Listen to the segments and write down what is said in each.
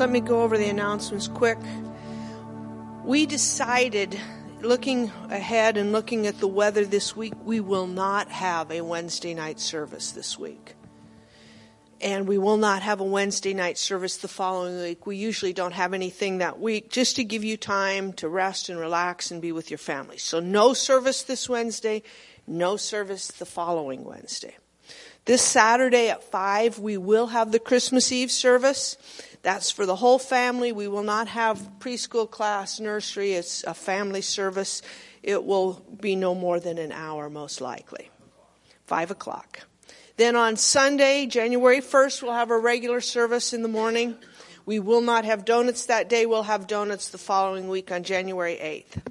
let me go over the announcements quick. We decided, looking ahead and looking at the weather this week, we will not have a Wednesday night service this week. And we will not have a Wednesday night service the following week. We usually don't have anything that week just to give you time to rest and relax and be with your family. So no service this Wednesday, no service the following Wednesday. This Saturday at 5, we will have the Christmas Eve service. That's for the whole family. We will not have preschool class, nursery. It's a family service. It will be no more than an hour, most likely. 5 o'clock. Then on Sunday, January 1st, we'll have a regular service in the morning. We will not have donuts that day. We'll have donuts the following week on January 8th.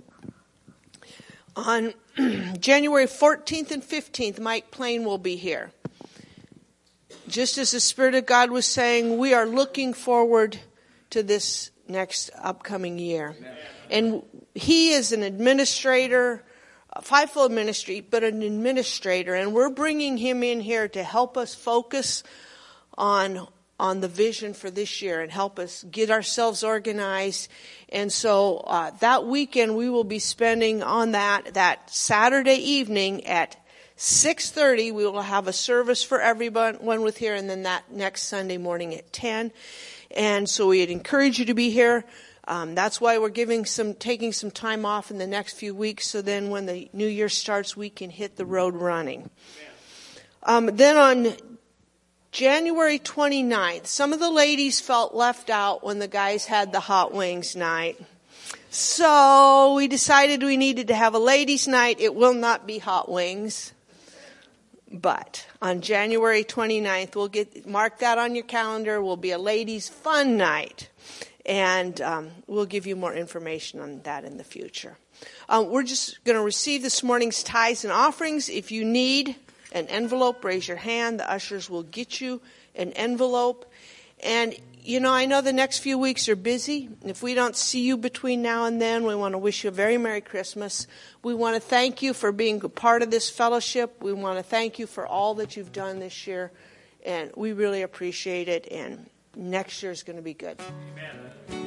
On January 14th and 15th, Mike Plain will be here just as the Spirit of God was saying, we are looking forward to this next upcoming year. And he is an administrator, a fivefold ministry, but an administrator, and we're bringing him in here to help us focus on on the vision for this year and help us get ourselves organized. And so uh, that weekend we will be spending on that that Saturday evening at 6.30 we will have a service for everyone one with here and then that next sunday morning at 10 and so we'd encourage you to be here. Um, that's why we're giving some taking some time off in the next few weeks so then when the new year starts we can hit the road running. Um, then on january 29th some of the ladies felt left out when the guys had the hot wings night. So we decided we needed to have a ladies night. It will not be hot wings but on January 29th, we'll get, mark that on your calendar, will be a ladies' fun night. And um, we'll give you more information on that in the future. Um, we're just going to receive this morning's tithes and offerings. If you need an envelope, raise your hand. The ushers will get you an envelope. And you know, I know the next few weeks are busy. If we don't see you between now and then, we want to wish you a very Merry Christmas. We want to thank you for being a part of this fellowship. We want to thank you for all that you've done this year. And we really appreciate it. And next year is going to be good. Amen.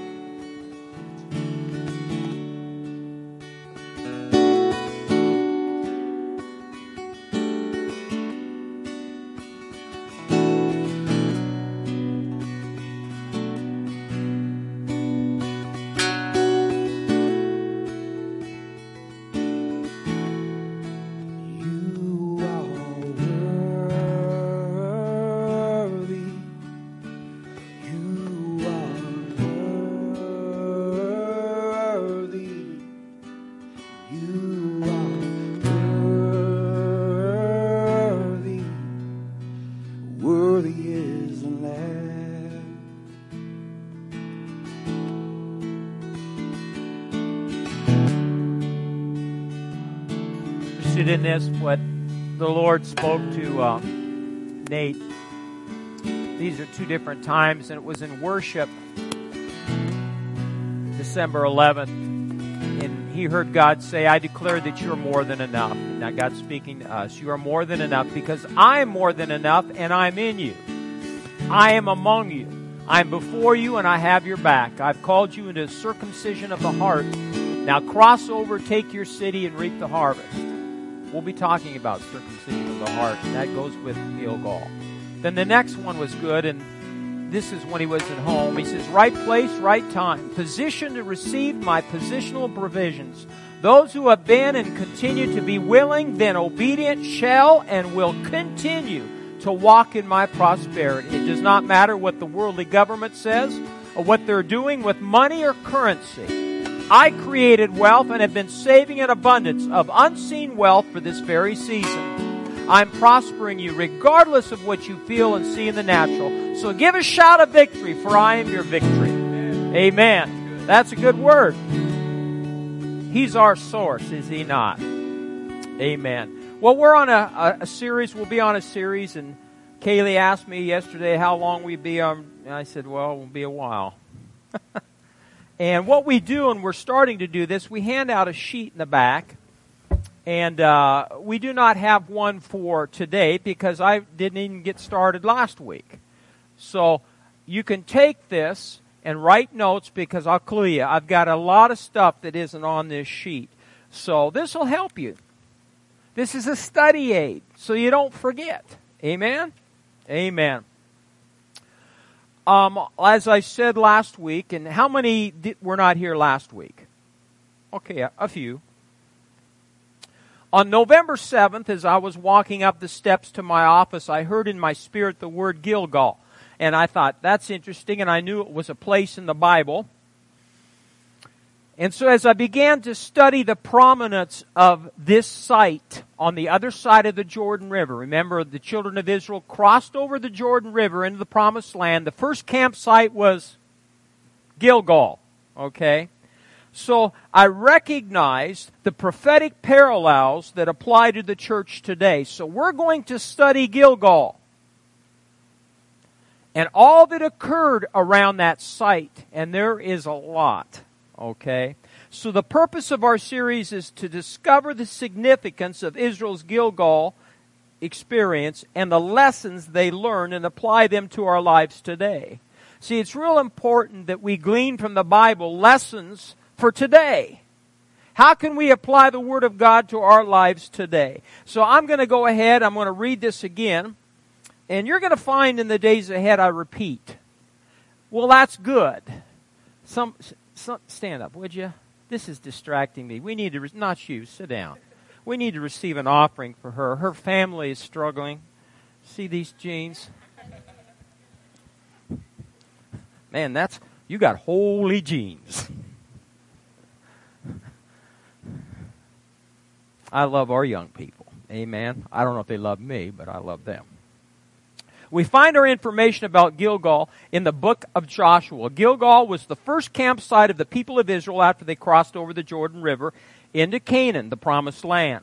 This what the Lord spoke to uh, Nate. These are two different times, and it was in worship, December 11th, and he heard God say, I declare that you're more than enough. Now, God's speaking to us. You are more than enough because I am more than enough, and I'm in you. I am among you. I'm before you, and I have your back. I've called you into circumcision of the heart. Now cross over, take your city, and reap the harvest. We'll be talking about circumcision of the heart, and that goes with Gilgal. Then the next one was good, and this is when he was at home. He says, Right place, right time, position to receive my positional provisions. Those who have been and continue to be willing, then obedient, shall and will continue to walk in my prosperity. It does not matter what the worldly government says or what they're doing with money or currency. I created wealth and have been saving an abundance of unseen wealth for this very season. I'm prospering you regardless of what you feel and see in the natural. So give a shout of victory, for I am your victory. Amen. Amen. That's a good word. He's our source, is he not? Amen. Well, we're on a, a, a series. We'll be on a series, and Kaylee asked me yesterday how long we'd be on. And I said, well, it will be a while. And what we do, and we're starting to do this, we hand out a sheet in the back. And uh, we do not have one for today because I didn't even get started last week. So you can take this and write notes because I'll clue you. I've got a lot of stuff that isn't on this sheet. So this will help you. This is a study aid so you don't forget. Amen? Amen. Um, as I said last week, and how many did, were not here last week? Okay, a, a few. On November 7th, as I was walking up the steps to my office, I heard in my spirit the word Gilgal. And I thought, that's interesting, and I knew it was a place in the Bible. And so as I began to study the prominence of this site on the other side of the Jordan River, remember the children of Israel crossed over the Jordan River into the promised land. The first campsite was Gilgal, okay? So I recognized the prophetic parallels that apply to the church today. So we're going to study Gilgal and all that occurred around that site, and there is a lot. Okay? So the purpose of our series is to discover the significance of Israel's Gilgal experience and the lessons they learned and apply them to our lives today. See, it's real important that we glean from the Bible lessons for today. How can we apply the Word of God to our lives today? So I'm going to go ahead, I'm going to read this again, and you're going to find in the days ahead I repeat. Well, that's good. Some, stand up, would you? This is distracting me. We need to, re- not you, sit down. We need to receive an offering for her. Her family is struggling. See these jeans? Man, that's, you got holy jeans. I love our young people. Amen. I don't know if they love me, but I love them. We find our information about Gilgal in the book of Joshua. Gilgal was the first campsite of the people of Israel after they crossed over the Jordan River into Canaan, the promised land.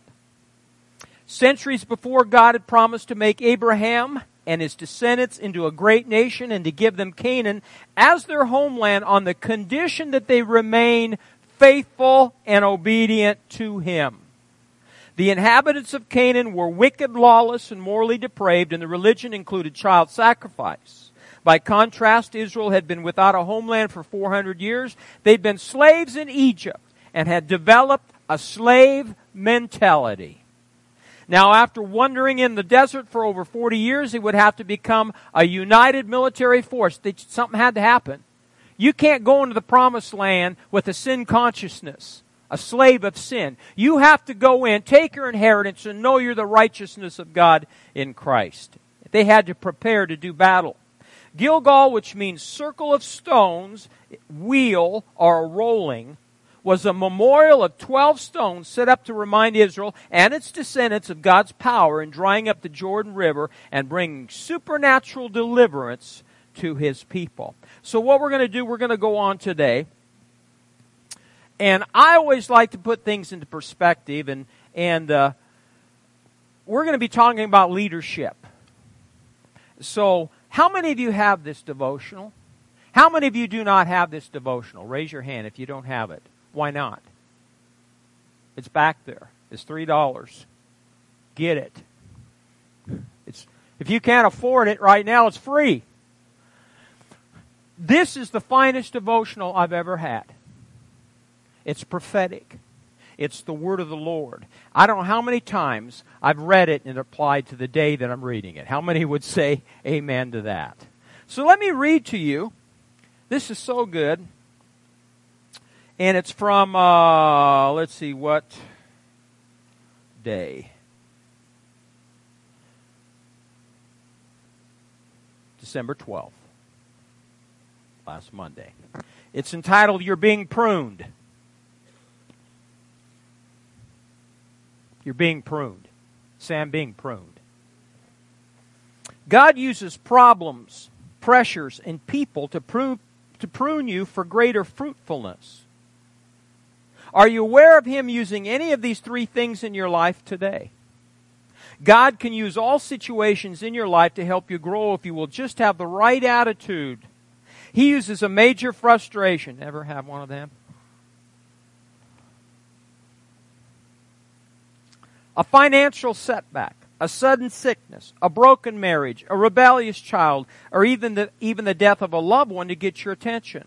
Centuries before, God had promised to make Abraham and his descendants into a great nation and to give them Canaan as their homeland on the condition that they remain faithful and obedient to him. The inhabitants of Canaan were wicked, lawless, and morally depraved, and the religion included child sacrifice. By contrast, Israel had been without a homeland for 400 years. They'd been slaves in Egypt and had developed a slave mentality. Now, after wandering in the desert for over 40 years, they would have to become a united military force. Something had to happen. You can't go into the promised land with a sin consciousness a slave of sin. You have to go in, take your inheritance, and know you're the righteousness of God in Christ. They had to prepare to do battle. Gilgal, which means circle of stones, wheel, or rolling, was a memorial of 12 stones set up to remind Israel and its descendants of God's power in drying up the Jordan River and bringing supernatural deliverance to his people. So, what we're going to do, we're going to go on today and I always like to put things into perspective, and and uh, we're going to be talking about leadership. So, how many of you have this devotional? How many of you do not have this devotional? Raise your hand if you don't have it. Why not? It's back there. It's three dollars. Get it. It's if you can't afford it right now, it's free. This is the finest devotional I've ever had. It's prophetic. It's the word of the Lord. I don't know how many times I've read it and applied to the day that I'm reading it. How many would say amen to that? So let me read to you. This is so good. And it's from, uh, let's see, what day? December 12th. Last Monday. It's entitled, You're Being Pruned. You're being pruned. Sam being pruned. God uses problems, pressures, and people to prune, to prune you for greater fruitfulness. Are you aware of Him using any of these three things in your life today? God can use all situations in your life to help you grow if you will just have the right attitude. He uses a major frustration. Ever have one of them? A financial setback, a sudden sickness, a broken marriage, a rebellious child, or even the, even the death of a loved one to get your attention.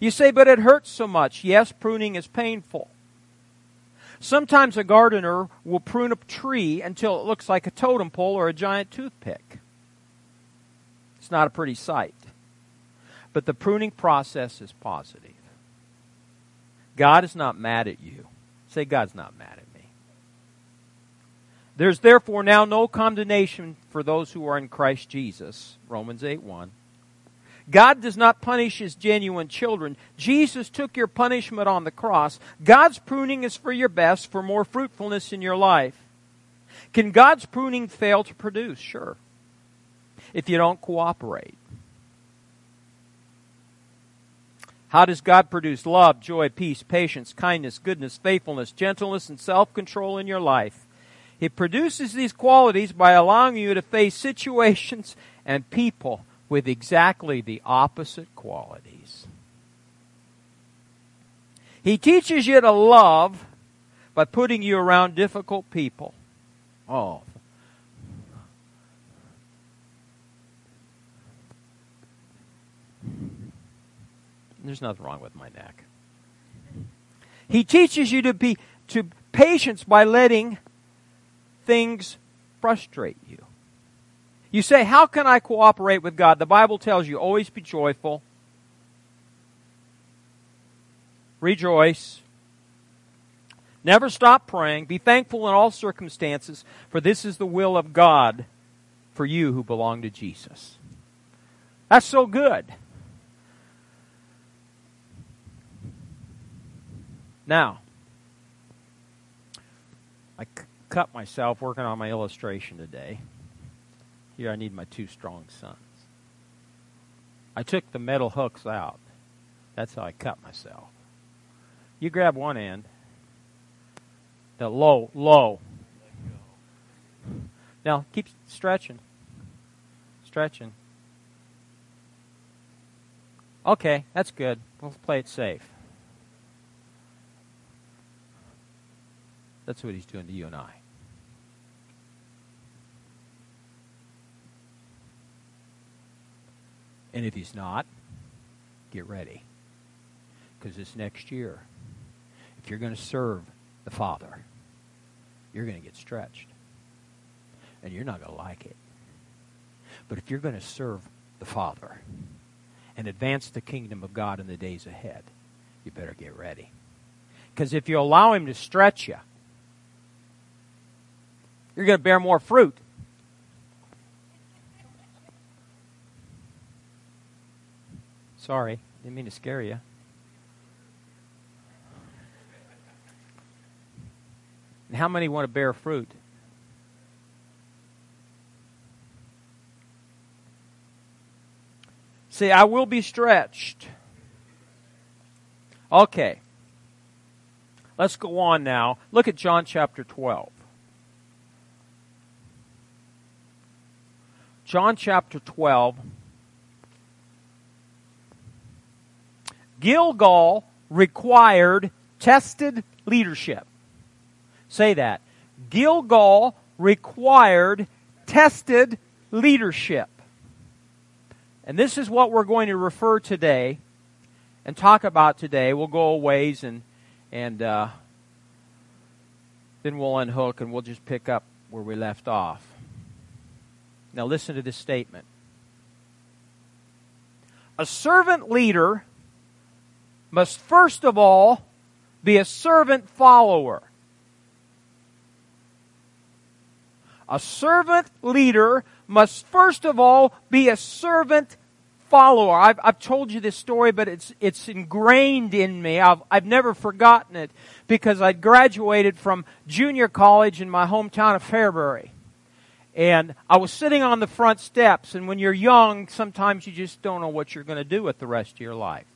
You say, but it hurts so much. Yes, pruning is painful. Sometimes a gardener will prune a tree until it looks like a totem pole or a giant toothpick. It's not a pretty sight. But the pruning process is positive. God is not mad at you. Say, God's not mad at me. There's therefore now no condemnation for those who are in Christ Jesus. Romans 8 1. God does not punish his genuine children. Jesus took your punishment on the cross. God's pruning is for your best, for more fruitfulness in your life. Can God's pruning fail to produce? Sure. If you don't cooperate. How does God produce love, joy, peace, patience, kindness, goodness, faithfulness, gentleness, and self control in your life? He produces these qualities by allowing you to face situations and people with exactly the opposite qualities. He teaches you to love by putting you around difficult people. Oh, There's nothing wrong with my neck. He teaches you to be to patience by letting things frustrate you. You say, How can I cooperate with God? The Bible tells you always be joyful, rejoice, never stop praying, be thankful in all circumstances, for this is the will of God for you who belong to Jesus. That's so good. Now, I c- cut myself working on my illustration today. Here I need my two strong sons. I took the metal hooks out. That's how I cut myself. You grab one end. The low, low. Now keep stretching. Stretching. Okay, that's good. We'll play it safe. That's what he's doing to you and I. And if he's not, get ready. Because this next year, if you're going to serve the Father, you're going to get stretched. And you're not going to like it. But if you're going to serve the Father and advance the kingdom of God in the days ahead, you better get ready. Because if you allow Him to stretch you, you're going to bear more fruit. Sorry, didn't mean to scare you. And how many want to bear fruit? See, I will be stretched. Okay. Let's go on now. Look at John chapter 12. John chapter 12. Gilgal required tested leadership. Say that. Gilgal required tested leadership. And this is what we're going to refer today and talk about today. We'll go a ways and and uh, then we'll unhook and we'll just pick up where we left off. Now listen to this statement. A servant leader must first of all be a servant follower. A servant leader must first of all be a servant follower. I've, I've told you this story, but it's, it's ingrained in me. I've, I've never forgotten it because I graduated from junior college in my hometown of Fairbury. And I was sitting on the front steps, and when you're young, sometimes you just don't know what you're going to do with the rest of your life.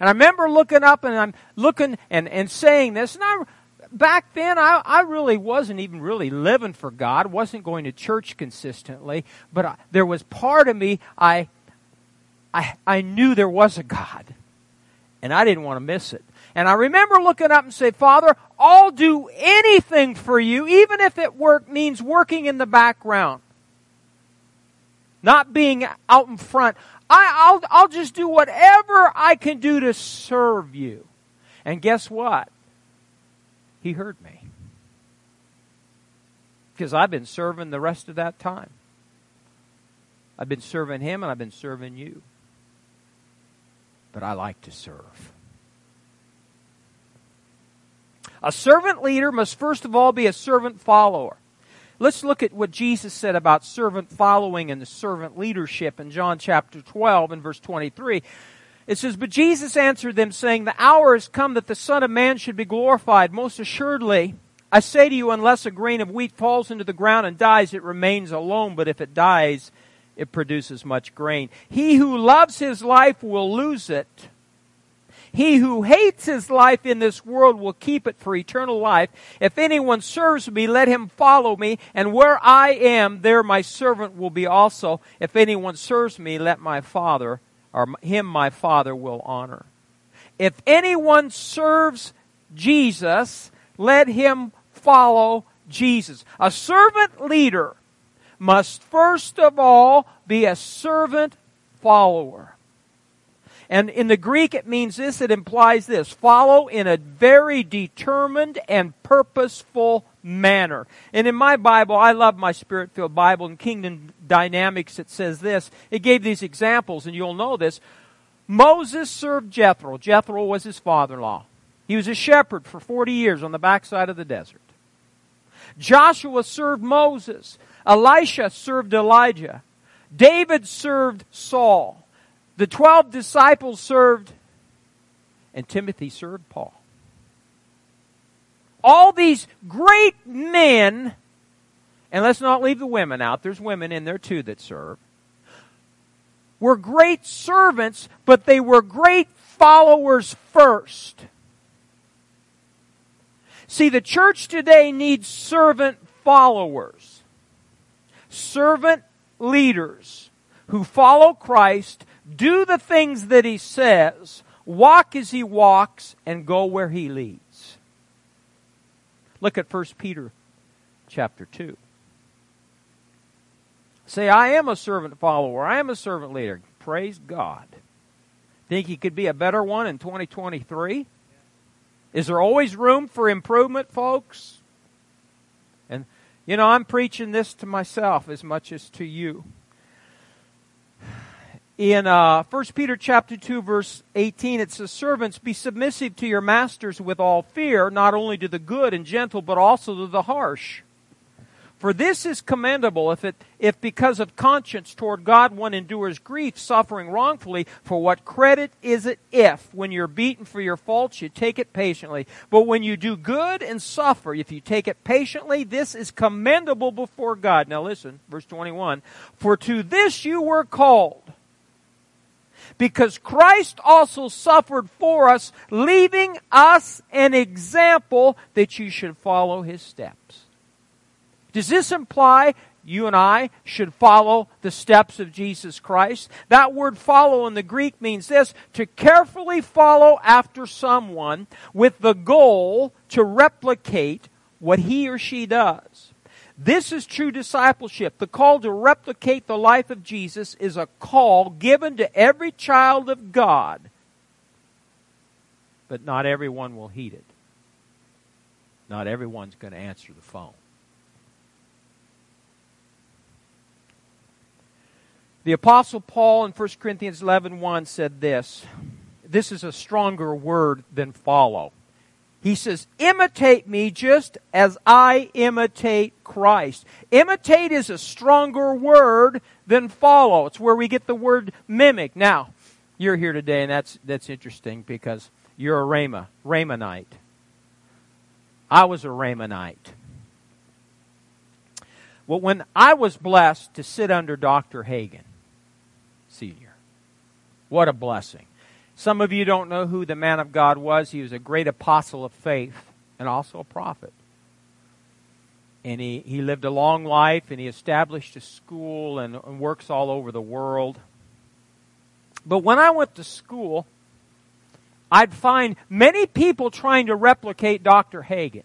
And I remember looking up and I'm looking and, and saying this, and I, back then I, I really wasn't even really living for God, wasn't going to church consistently, but I, there was part of me, I, I, I knew there was a God, and I didn't want to miss it. And I remember looking up and say, Father, I'll do anything for you, even if it work means working in the background. Not being out in front. I, will I'll just do whatever I can do to serve you. And guess what? He heard me. Because I've been serving the rest of that time. I've been serving him and I've been serving you. But I like to serve. A servant leader must first of all be a servant follower. Let's look at what Jesus said about servant following and the servant leadership in John chapter 12 and verse 23. It says, But Jesus answered them, saying, The hour has come that the Son of Man should be glorified. Most assuredly, I say to you, unless a grain of wheat falls into the ground and dies, it remains alone, but if it dies, it produces much grain. He who loves his life will lose it. He who hates his life in this world will keep it for eternal life. If anyone serves me, let him follow me, and where I am, there my servant will be also. If anyone serves me, let my Father, or him my Father will honor. If anyone serves Jesus, let him follow Jesus. A servant leader must first of all be a servant follower. And in the Greek, it means this, it implies this follow in a very determined and purposeful manner. And in my Bible, I love my spirit filled Bible, in Kingdom Dynamics, it says this. It gave these examples, and you'll know this. Moses served Jethro. Jethro was his father in law. He was a shepherd for 40 years on the backside of the desert. Joshua served Moses. Elisha served Elijah. David served Saul. The 12 disciples served, and Timothy served Paul. All these great men, and let's not leave the women out, there's women in there too that serve, were great servants, but they were great followers first. See, the church today needs servant followers, servant leaders who follow Christ, do the things that he says, walk as he walks, and go where he leads. Look at 1 Peter chapter 2. Say, I am a servant follower. I am a servant leader. Praise God. Think you could be a better one in 2023? Is there always room for improvement, folks? And, you know, I'm preaching this to myself as much as to you. In uh, 1 Peter chapter 2, verse 18, it says, Servants, be submissive to your masters with all fear, not only to the good and gentle, but also to the harsh. For this is commendable if it, if because of conscience toward God one endures grief, suffering wrongfully, for what credit is it if, when you're beaten for your faults, you take it patiently? But when you do good and suffer, if you take it patiently, this is commendable before God. Now listen, verse 21. For to this you were called because Christ also suffered for us, leaving us an example that you should follow his steps. Does this imply you and I should follow the steps of Jesus Christ? That word follow in the Greek means this to carefully follow after someone with the goal to replicate what he or she does. This is true discipleship. The call to replicate the life of Jesus is a call given to every child of God. But not everyone will heed it. Not everyone's going to answer the phone. The Apostle Paul in 1 Corinthians 11 1 said this. This is a stronger word than follow. He says, imitate me just as I imitate Christ. Imitate is a stronger word than follow. It's where we get the word mimic. Now, you're here today, and that's, that's interesting because you're a Rhema, Rhemanite. I was a Rhemanite. Well, when I was blessed to sit under Dr. Hagin, Sr., what a blessing. Some of you don't know who the man of God was. He was a great apostle of faith and also a prophet. And he, he lived a long life and he established a school and, and works all over the world. But when I went to school, I'd find many people trying to replicate Dr. Hagin.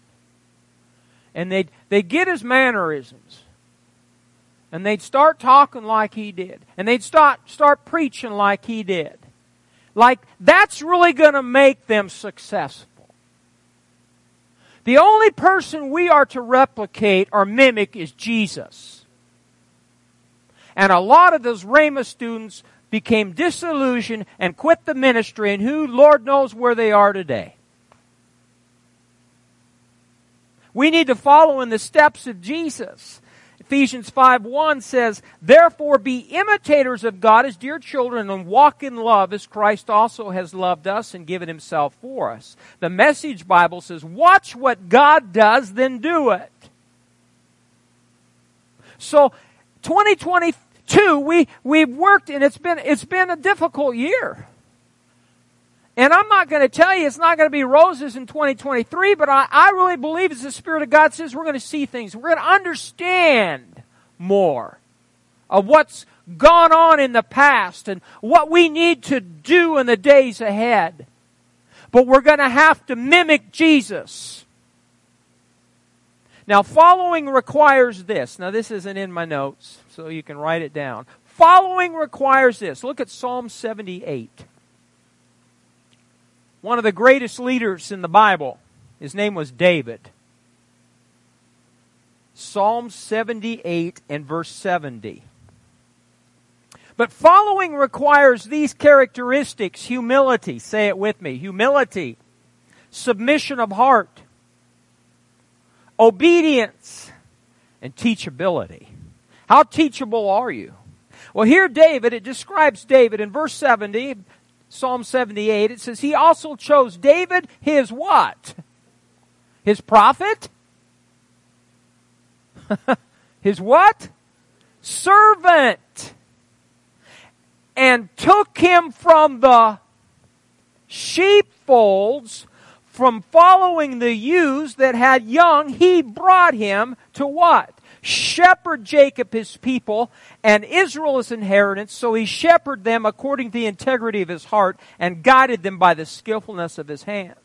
And they'd, they'd get his mannerisms. And they'd start talking like he did. And they'd start, start preaching like he did. Like, that's really going to make them successful. The only person we are to replicate or mimic is Jesus. And a lot of those Rhema students became disillusioned and quit the ministry, and who, Lord knows where they are today. We need to follow in the steps of Jesus. Ephesians 5 1 says, Therefore be imitators of God as dear children and walk in love as Christ also has loved us and given himself for us. The Message Bible says, Watch what God does, then do it. So, 2022, we, we've worked and it's been, it's been a difficult year. And I'm not going to tell you it's not going to be roses in 2023, but I, I really believe as the Spirit of God says, we're going to see things. We're going to understand more of what's gone on in the past and what we need to do in the days ahead. But we're going to have to mimic Jesus. Now, following requires this. Now, this isn't in my notes, so you can write it down. Following requires this. Look at Psalm 78 one of the greatest leaders in the Bible. His name was David. Psalm 78 and verse 70. But following requires these characteristics humility, say it with me humility, submission of heart, obedience, and teachability. How teachable are you? Well, here David, it describes David in verse 70. Psalm 78, it says, He also chose David, his what? His prophet? his what? Servant. And took him from the sheepfolds, from following the ewes that had young, he brought him to what? Shepherd Jacob his people and Israel his inheritance. So he shepherded them according to the integrity of his heart and guided them by the skillfulness of his hands.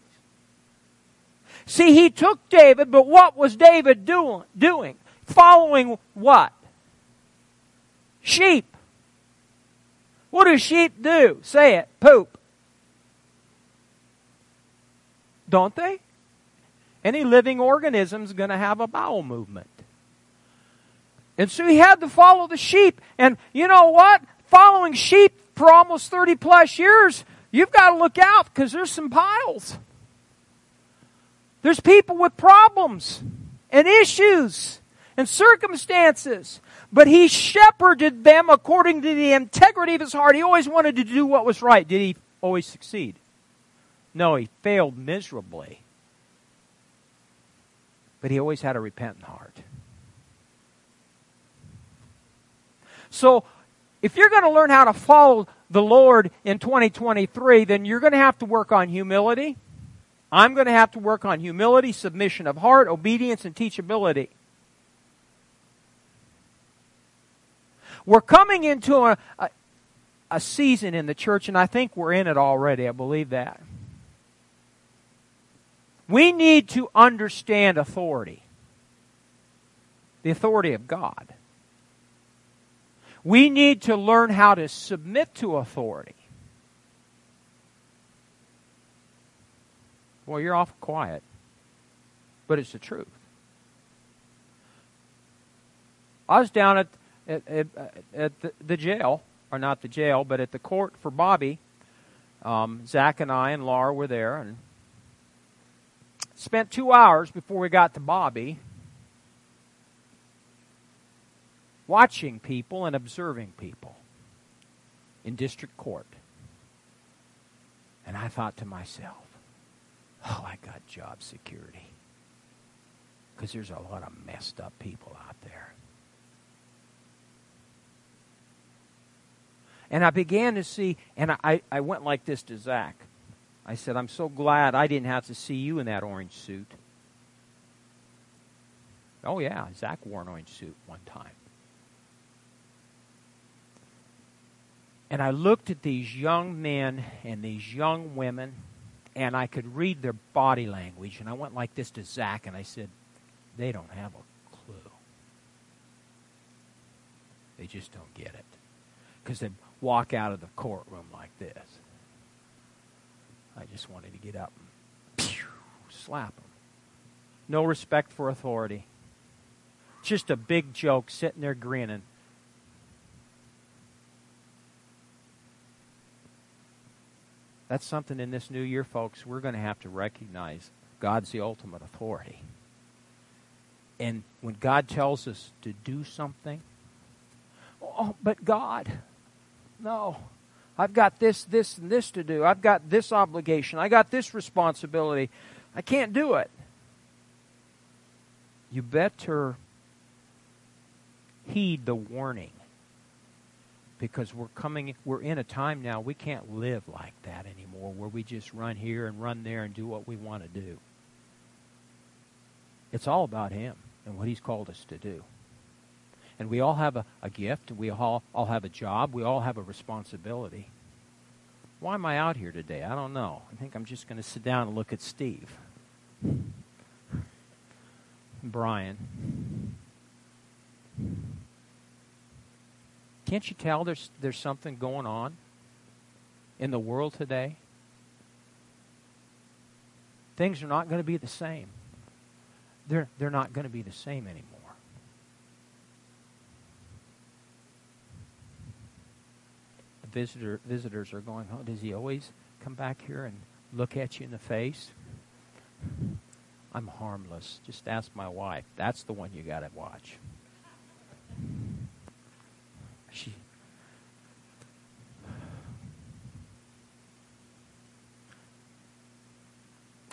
See, he took David, but what was David doing? doing? Following what? Sheep. What do sheep do? Say it. Poop. Don't they? Any living organism is going to have a bowel movement. And so he had to follow the sheep. And you know what? Following sheep for almost 30 plus years, you've got to look out because there's some piles. There's people with problems and issues and circumstances. But he shepherded them according to the integrity of his heart. He always wanted to do what was right. Did he always succeed? No, he failed miserably. But he always had a repentant heart. So, if you're going to learn how to follow the Lord in 2023, then you're going to have to work on humility. I'm going to have to work on humility, submission of heart, obedience, and teachability. We're coming into a, a, a, season in the church, and I think we're in it already. I believe that. We need to understand authority the authority of God. We need to learn how to submit to authority. Well, you're off quiet, but it's the truth. I was down at at, at, at the, the, jail, or not the jail, but at the court for Bobby. Um, Zach and I and Laura were there, and spent two hours before we got to Bobby watching people and observing people in district court. And I thought to myself, oh, I got job security. Because there's a lot of messed up people out there. And I began to see, and I, I went like this to Zach. I said, I'm so glad I didn't have to see you in that orange suit. Oh, yeah, Zach wore an orange suit one time. And I looked at these young men and these young women and I could read their body language. And I went like this to Zach, and I said, They don't have a clue. They just don't get it. Because they walk out of the courtroom like this. I just wanted to get up and pew, slap them. No respect for authority. Just a big joke sitting there grinning. That's something in this new year, folks, we're going to have to recognize God's the ultimate authority. And when God tells us to do something, oh, but God, no. I've got this, this, and this to do. I've got this obligation. I got this responsibility. I can't do it. You better heed the warning because we're coming we're in a time now we can't live like that anymore where we just run here and run there and do what we want to do. It's all about him and what he's called us to do. And we all have a, a gift we all, all have a job we all have a responsibility. Why am i out here today? I don't know. I think i'm just going to sit down and look at steve. Brian can't you tell there's, there's something going on in the world today? Things are not going to be the same. They're, they're not going to be the same anymore. The visitor, visitors are going, oh, does he always come back here and look at you in the face? I'm harmless. Just ask my wife. That's the one you got to watch.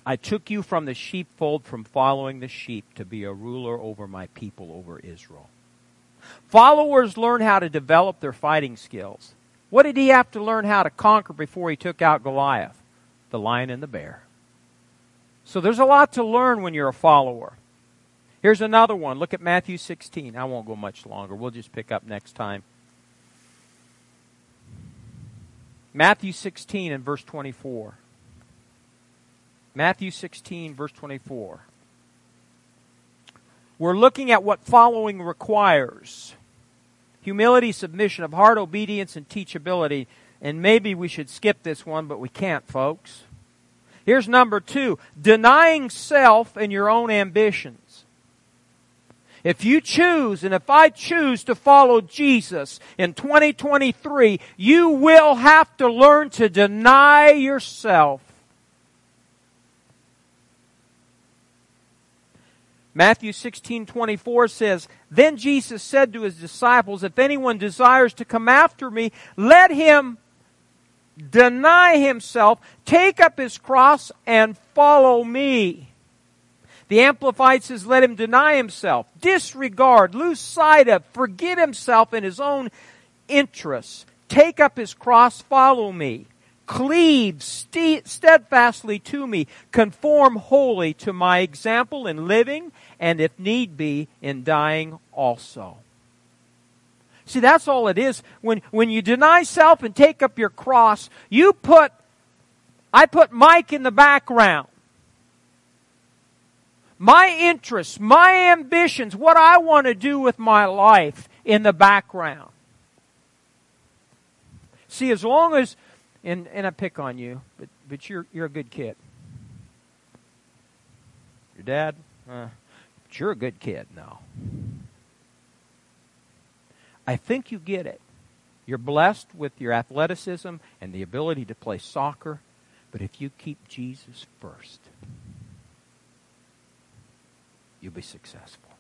I took you from the sheepfold, from following the sheep, to be a ruler over my people, over Israel. Followers learn how to develop their fighting skills. What did he have to learn how to conquer before he took out Goliath? The lion and the bear. So there's a lot to learn when you're a follower. Here's another one. Look at Matthew 16. I won't go much longer. We'll just pick up next time. Matthew 16 and verse 24. Matthew 16, verse 24. We're looking at what following requires humility, submission of heart, obedience, and teachability. And maybe we should skip this one, but we can't, folks. Here's number two denying self and your own ambitions. If you choose, and if I choose to follow Jesus in 2023, you will have to learn to deny yourself. Matthew 16:24 says, "Then Jesus said to his disciples, if anyone desires to come after me, let him deny himself, take up his cross and follow me." The Amplified says, let him deny himself, disregard, lose sight of, forget himself in his own interests, take up his cross, follow me, cleave steadfastly to me, conform wholly to my example in living, and if need be, in dying also. See, that's all it is. When, when you deny self and take up your cross, you put, I put Mike in the background my interests, my ambitions, what I want to do with my life in the background. See, as long as, and, and I pick on you, but, but you're, you're a good kid. Your dad, uh, but you're a good kid now. I think you get it. You're blessed with your athleticism and the ability to play soccer, but if you keep Jesus first, you'll be successful.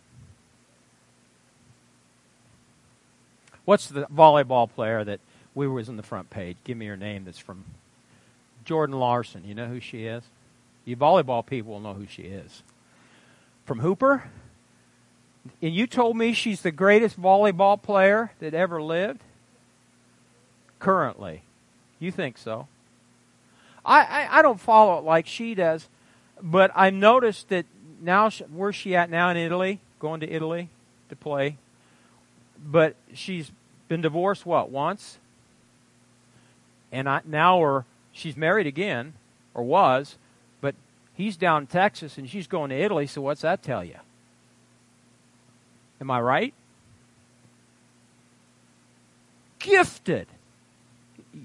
What's the volleyball player that we was in the front page? Give me her name that's from Jordan Larson. You know who she is? You volleyball people will know who she is. From Hooper? And you told me she's the greatest volleyball player that ever lived? Currently. You think so? I, I, I don't follow it like she does, but I noticed that now where's she at now in Italy? Going to Italy to play. But she's been divorced what once, and I, now her she's married again, or was, but he's down in Texas and she's going to Italy, so what's that tell you? Am I right? Gifted.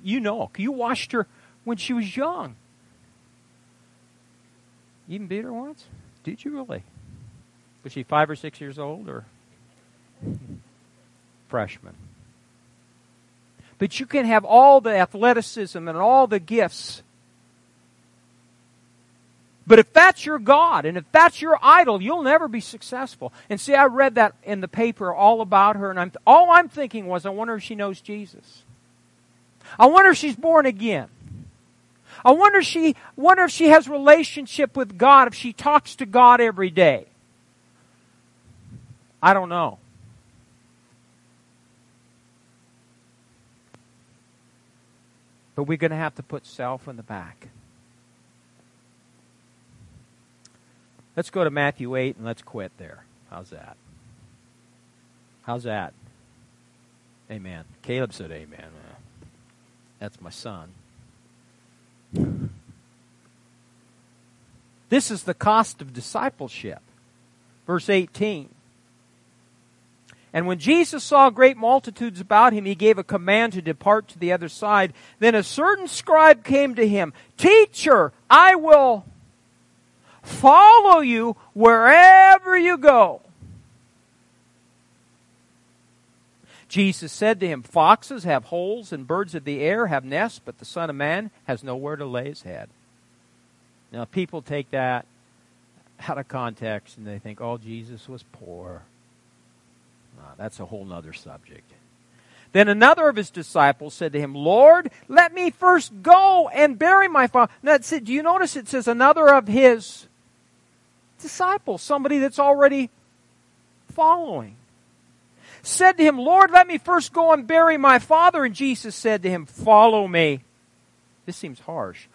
You know, you watched her when she was young. You even beat her once? Did you really? Was she five or six years old or freshman? But you can have all the athleticism and all the gifts. But if that's your God and if that's your idol, you'll never be successful. And see, I read that in the paper all about her, and I'm, all I'm thinking was, I wonder if she knows Jesus. I wonder if she's born again. I wonder if she wonder if she has relationship with God, if she talks to God every day. I don't know. But we're going to have to put self in the back. Let's go to Matthew 8 and let's quit there. How's that? How's that? Amen. Caleb said amen. Uh, that's my son. This is the cost of discipleship. Verse 18. And when Jesus saw great multitudes about him, he gave a command to depart to the other side. Then a certain scribe came to him, Teacher, I will follow you wherever you go. Jesus said to him, Foxes have holes and birds of the air have nests, but the Son of Man has nowhere to lay his head. Now, people take that out of context and they think, oh, Jesus was poor. that's a whole other subject. Then another of his disciples said to him, Lord, let me first go and bury my father. Now, do you notice it says another of his disciples, somebody that's already following? Said to him, Lord, let me first go and bury my father. And Jesus said to him, Follow me. This seems harsh.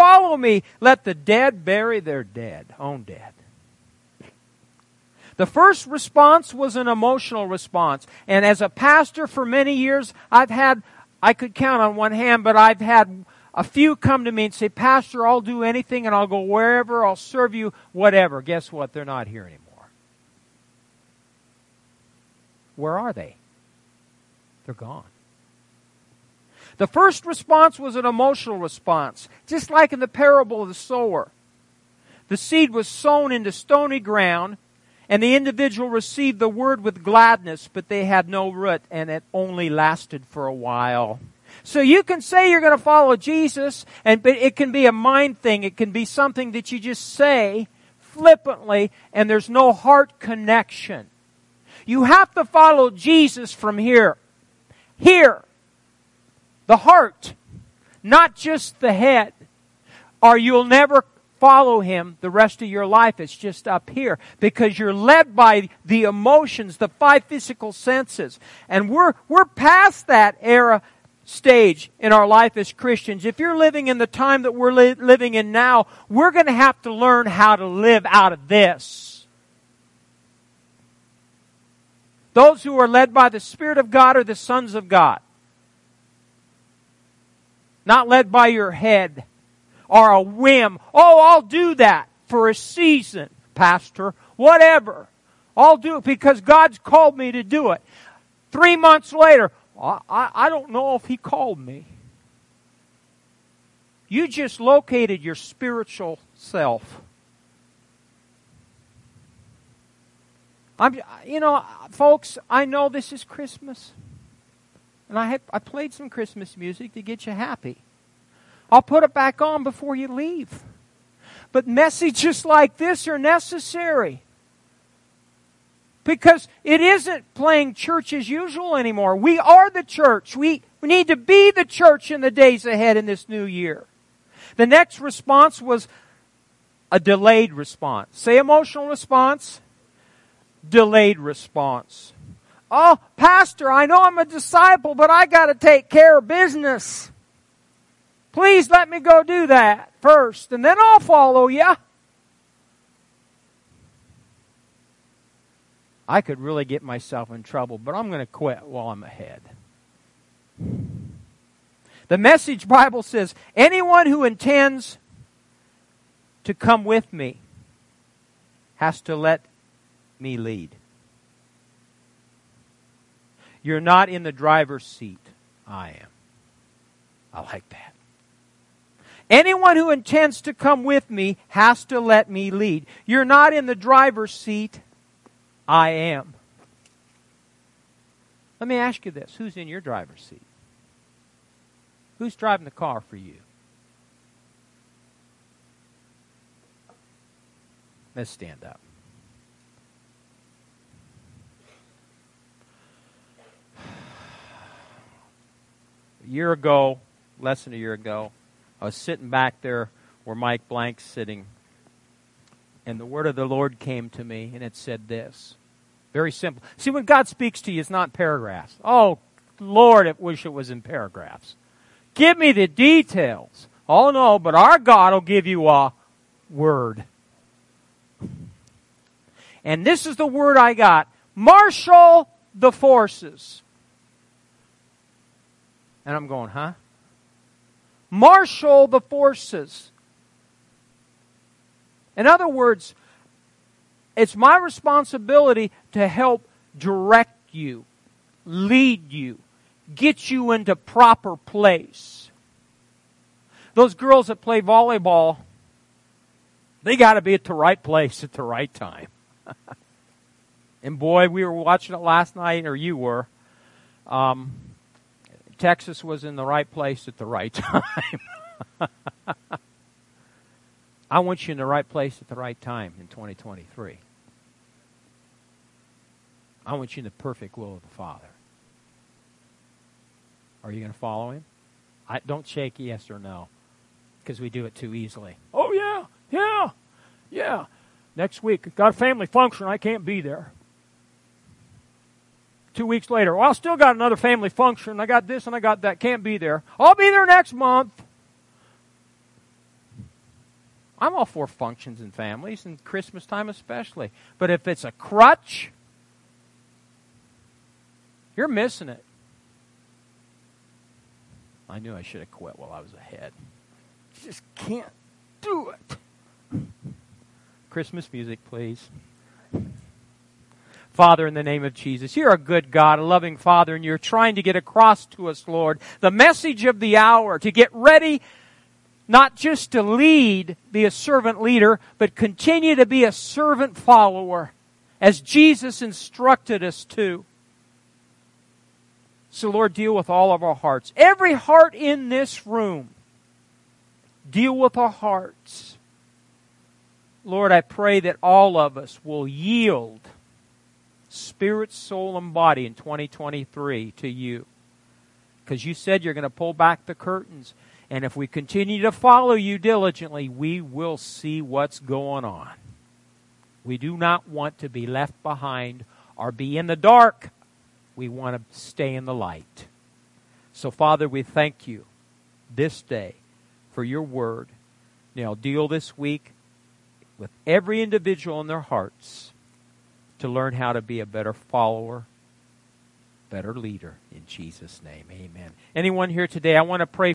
Follow me. Let the dead bury their dead, own dead. The first response was an emotional response. And as a pastor for many years, I've had, I could count on one hand, but I've had a few come to me and say, Pastor, I'll do anything and I'll go wherever, I'll serve you, whatever. Guess what? They're not here anymore. Where are they? They're gone. The first response was an emotional response, just like in the parable of the sower. The seed was sown into stony ground, and the individual received the word with gladness, but they had no root, and it only lasted for a while. So you can say you're going to follow Jesus, and but it can be a mind thing. It can be something that you just say flippantly, and there's no heart connection. You have to follow Jesus from here. Here the heart, not just the head, or you'll never follow him the rest of your life. It's just up here because you're led by the emotions, the five physical senses. And we're, we're past that era stage in our life as Christians. If you're living in the time that we're li- living in now, we're going to have to learn how to live out of this. Those who are led by the Spirit of God are the sons of God not led by your head or a whim. Oh, I'll do that for a season, Pastor, whatever. I'll do it because God's called me to do it. Three months later, I, I don't know if He called me. You just located your spiritual self. I'm, you know, folks, I know this is Christmas. And I, have, I played some Christmas music to get you happy. I'll put it back on before you leave. But messages like this are necessary. Because it isn't playing church as usual anymore. We are the church. We, we need to be the church in the days ahead in this new year. The next response was a delayed response. Say emotional response, delayed response. Oh, Pastor, I know I'm a disciple, but I got to take care of business. Please let me go do that first, and then I'll follow you. I could really get myself in trouble, but I'm going to quit while I'm ahead. The Message Bible says anyone who intends to come with me has to let me lead. You're not in the driver's seat. I am. I like that. Anyone who intends to come with me has to let me lead. You're not in the driver's seat. I am. Let me ask you this who's in your driver's seat? Who's driving the car for you? Let's stand up. Year ago, less than a year ago, I was sitting back there where Mike Blank's sitting, and the word of the Lord came to me, and it said this. Very simple. See, when God speaks to you, it's not paragraphs. Oh, Lord, I wish it was in paragraphs. Give me the details. Oh, no, but our God will give you a word. And this is the word I got marshal the forces. And I'm going, huh? marshal the forces. In other words, it's my responsibility to help direct you, lead you, get you into proper place. Those girls that play volleyball, they got to be at the right place at the right time. and boy, we were watching it last night, or you were. Um, Texas was in the right place at the right time. I want you in the right place at the right time in 2023. I want you in the perfect will of the Father. Are you going to follow him? I, don't shake yes or no because we do it too easily. Oh, yeah, yeah, yeah. Next week, got a family function. I can't be there. Two weeks later, well, I still got another family function. I got this and I got that. Can't be there. I'll be there next month. I'm all for functions and families and Christmas time especially. But if it's a crutch, you're missing it. I knew I should have quit while I was ahead. Just can't do it. Christmas music, please. Father, in the name of Jesus. You're a good God, a loving Father, and you're trying to get across to us, Lord, the message of the hour to get ready not just to lead, be a servant leader, but continue to be a servant follower as Jesus instructed us to. So, Lord, deal with all of our hearts. Every heart in this room, deal with our hearts. Lord, I pray that all of us will yield spirit, soul, and body in 2023 to you. Because you said you're going to pull back the curtains. And if we continue to follow you diligently, we will see what's going on. We do not want to be left behind or be in the dark. We want to stay in the light. So, Father, we thank you this day for your word. Now, deal this week with every individual in their hearts to learn how to be a better follower, better leader. In Jesus' name, amen. Anyone here today, I want to pray